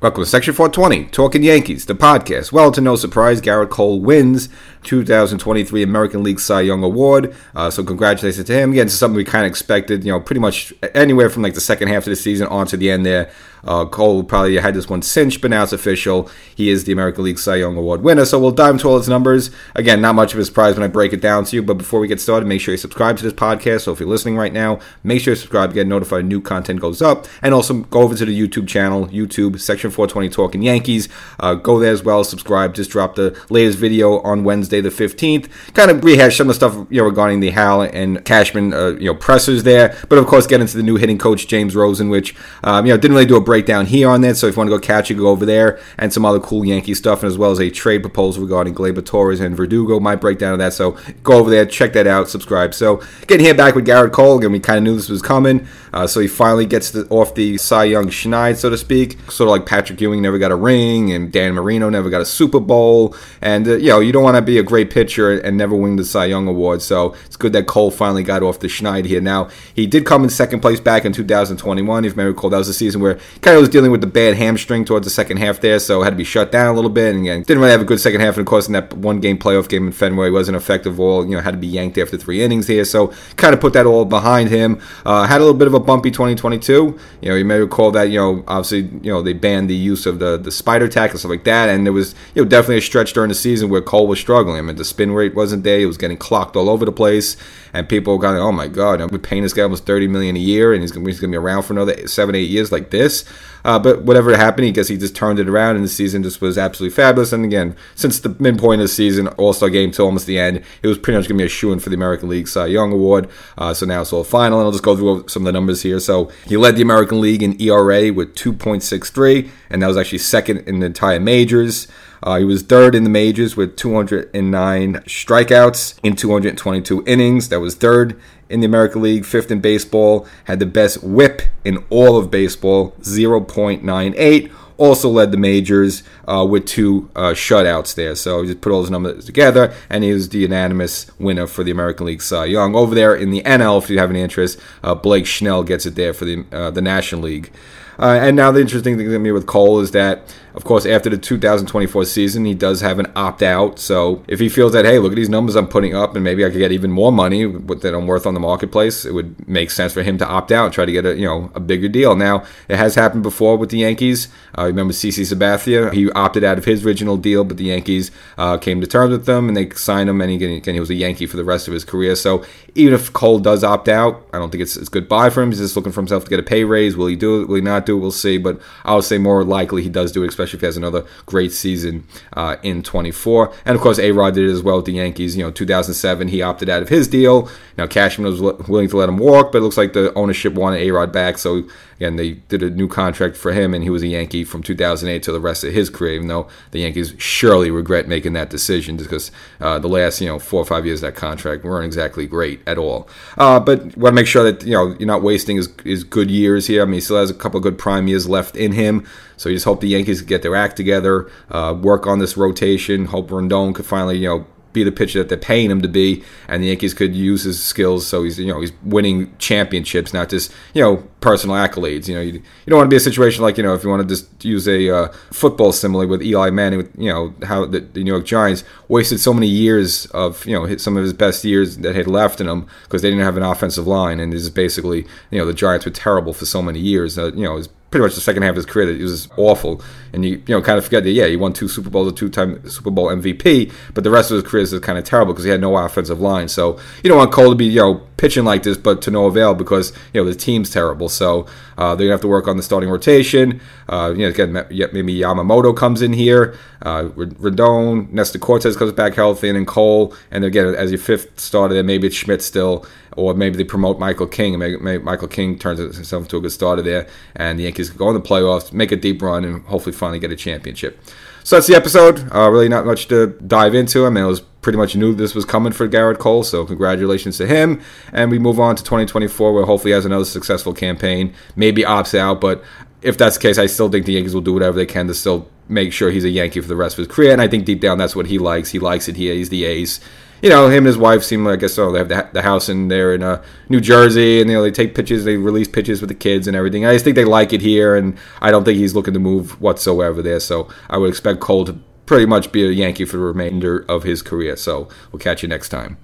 Welcome to Section 420, Talking Yankees, the podcast. Well, to no surprise, Gerrit Cole wins 2023 American League Cy Young Award. Uh, so congratulations to him. Again, is something we kind of expected, you know, pretty much anywhere from like the second half of the season on to the end there. Uh, Cole probably had this one cinched, but now it's official. He is the American League Cy Young Award winner. So we'll dive into all his numbers. Again, not much of a surprise when I break it down to you. But before we get started, make sure you subscribe to this podcast. So if you're listening right now, make sure you subscribe, get notified new content goes up, and also go over to the YouTube channel, YouTube Section 420 Talking Yankees. Uh, go there as well. Subscribe. Just dropped the latest video on Wednesday the 15th. Kind of rehash some of the stuff you know regarding the Hal and Cashman uh, you know pressers there, but of course get into the new hitting coach James Rowson, which um, you know didn't really do a breakdown here on that. So if you want to go catch it, go over there and some other cool Yankee stuff, and as well as a trade proposal regarding Gleyber Torres and Verdugo. My breakdown of that. So go over there, check that out, subscribe. So getting here back with Gerrit Cole, again, we kind of knew this was coming. Uh, so he finally gets the, off the Cy Young schneid, so to speak. Sort of like Patrick Ewing never got a ring, and Dan Marino never got a Super Bowl. And uh, you know, you don't want to be a great pitcher and never win the Cy Young award. So it's good that Cole finally got off the schneid here. Now he did come in second place back in 2021. If may recall, that was the season where of was dealing with the bad hamstring towards the second half there, so had to be shut down a little bit. And again, didn't really have a good second half. And of course, in that one game playoff game in Fenway, wasn't effective all. You know, had to be yanked after three innings here. So kind of put that all behind him. Uh, had a little bit of a bumpy 2022. You know, you may recall that. You know, obviously, you know they banned the use of the the spider tack and stuff like that, and there was you know definitely a stretch during the season where Cole was struggling. I mean, the spin rate wasn't there. it was getting clocked all over the place, and people were going, "Oh my God, we're paying this guy almost 30 million a year, and he's going to be around for another seven, eight years like this." Uh, but whatever happened, he guess he just turned it around, and the season just was absolutely fabulous. And again, since the midpoint of the season, All Star game to almost the end, it was pretty much going to be a shoe in for the American League Cy Young Award. Uh, so now it's all final, and I'll just go through some of the numbers here. So he led the American League in ERA with 2.63, and that was actually second in the entire majors. Uh, he was third in the majors with 209 strikeouts in 222 innings. That was third in the American League, fifth in baseball. Had the best whip in all of baseball, 0.98. Also led the majors uh, with two uh, shutouts there. So he just put all those numbers together, and he was the unanimous winner for the American League Cy Young. Over there in the NL, if you have any interest, uh, Blake Snell gets it there for the uh, the National League. Uh, and now the interesting thing to me with Cole is that, of course, after the 2024 season, he does have an opt out. So if he feels that, hey, look at these numbers I'm putting up, and maybe I could get even more money that I'm worth on the marketplace, it would make sense for him to opt out try to get a you know a bigger deal. Now it has happened before with the Yankees. Uh, remember CC Sabathia? He opted out of his original deal, but the Yankees uh, came to terms with them and they signed him, and he, he was a Yankee for the rest of his career. So even if Cole does opt out, I don't think it's, it's goodbye for him. He's just looking for himself to get a pay raise. Will he do it? Will he not do it? We'll see. But I would say more likely he does do it, especially if he has another great season uh, in 24. And of course, A Rod did it as well with the Yankees. You know, 2007, he opted out of his deal. Now, Cashman was willing to let him walk, but it looks like the ownership wanted A Rod back. So Again, they did a new contract for him, and he was a Yankee from 2008 to the rest of his career. Even though the Yankees surely regret making that decision, just because uh, the last you know four or five years of that contract weren't exactly great at all. Uh, but want to make sure that you know you're not wasting his, his good years here. I mean, he still has a couple good prime years left in him. So you just hope the Yankees get their act together, uh, work on this rotation. Hope Rodón could finally you know be the pitcher that they're paying him to be, and the Yankees could use his skills so he's you know he's winning championships, not just you know personal accolades. You know you, you don't want to be a situation like you know if you want to just use a uh, football simile with Eli Manning, with, you know how the, the, New York Giants wasted so many years of you know some of his best years that had left in them because they didn't have an offensive line, and this is basically you know the Giants were terrible for so many years. Uh, you know his pretty much the second half of his career that he was awful, and you you know kind of forget that yeah he won two Super Bowls, a two-time Super Bowl MVP, but the rest of his career is kind of terrible because he had no offensive line. So you don't want Cole to be you know pitching like this, but to no avail because you know the team's terrible. So uh, they're gonna have to work on the starting rotation. Uh, you know, again, maybe Yamamoto comes in here, uh, Rodón, Nestor Cortes comes back healthy, and then Cole, and again as your fifth starter, then maybe it's Schmidt still, or maybe they promote Michael King, and maybe, maybe Michael King turns himself into a good starter there, and the Yankees go in the playoffs, make a deep run, and hopefully finally get a championship. So that's the episode. Uh, really, not much to dive into. I mean, it was pretty much knew this was coming for Gerrit Cole, so congratulations to him. And we move on to 2024, where hopefully has another successful campaign. Maybe opts out, but if that's the case, I still think the Yankees will do whatever they can to still make sure he's a Yankee for the rest of his career. And I think deep down, that's what he likes. He likes it. He is the ace. You know, him and his wife seem like I guess oh, they have the house in there in uh, New Jersey, and you know they take pitches. they release pitches with the kids and everything. I just think they like it here, and I don't think he's looking to move whatsoever there. So I would expect Cole to pretty much be a Yankee for the remainder of his career. So we'll catch you next time.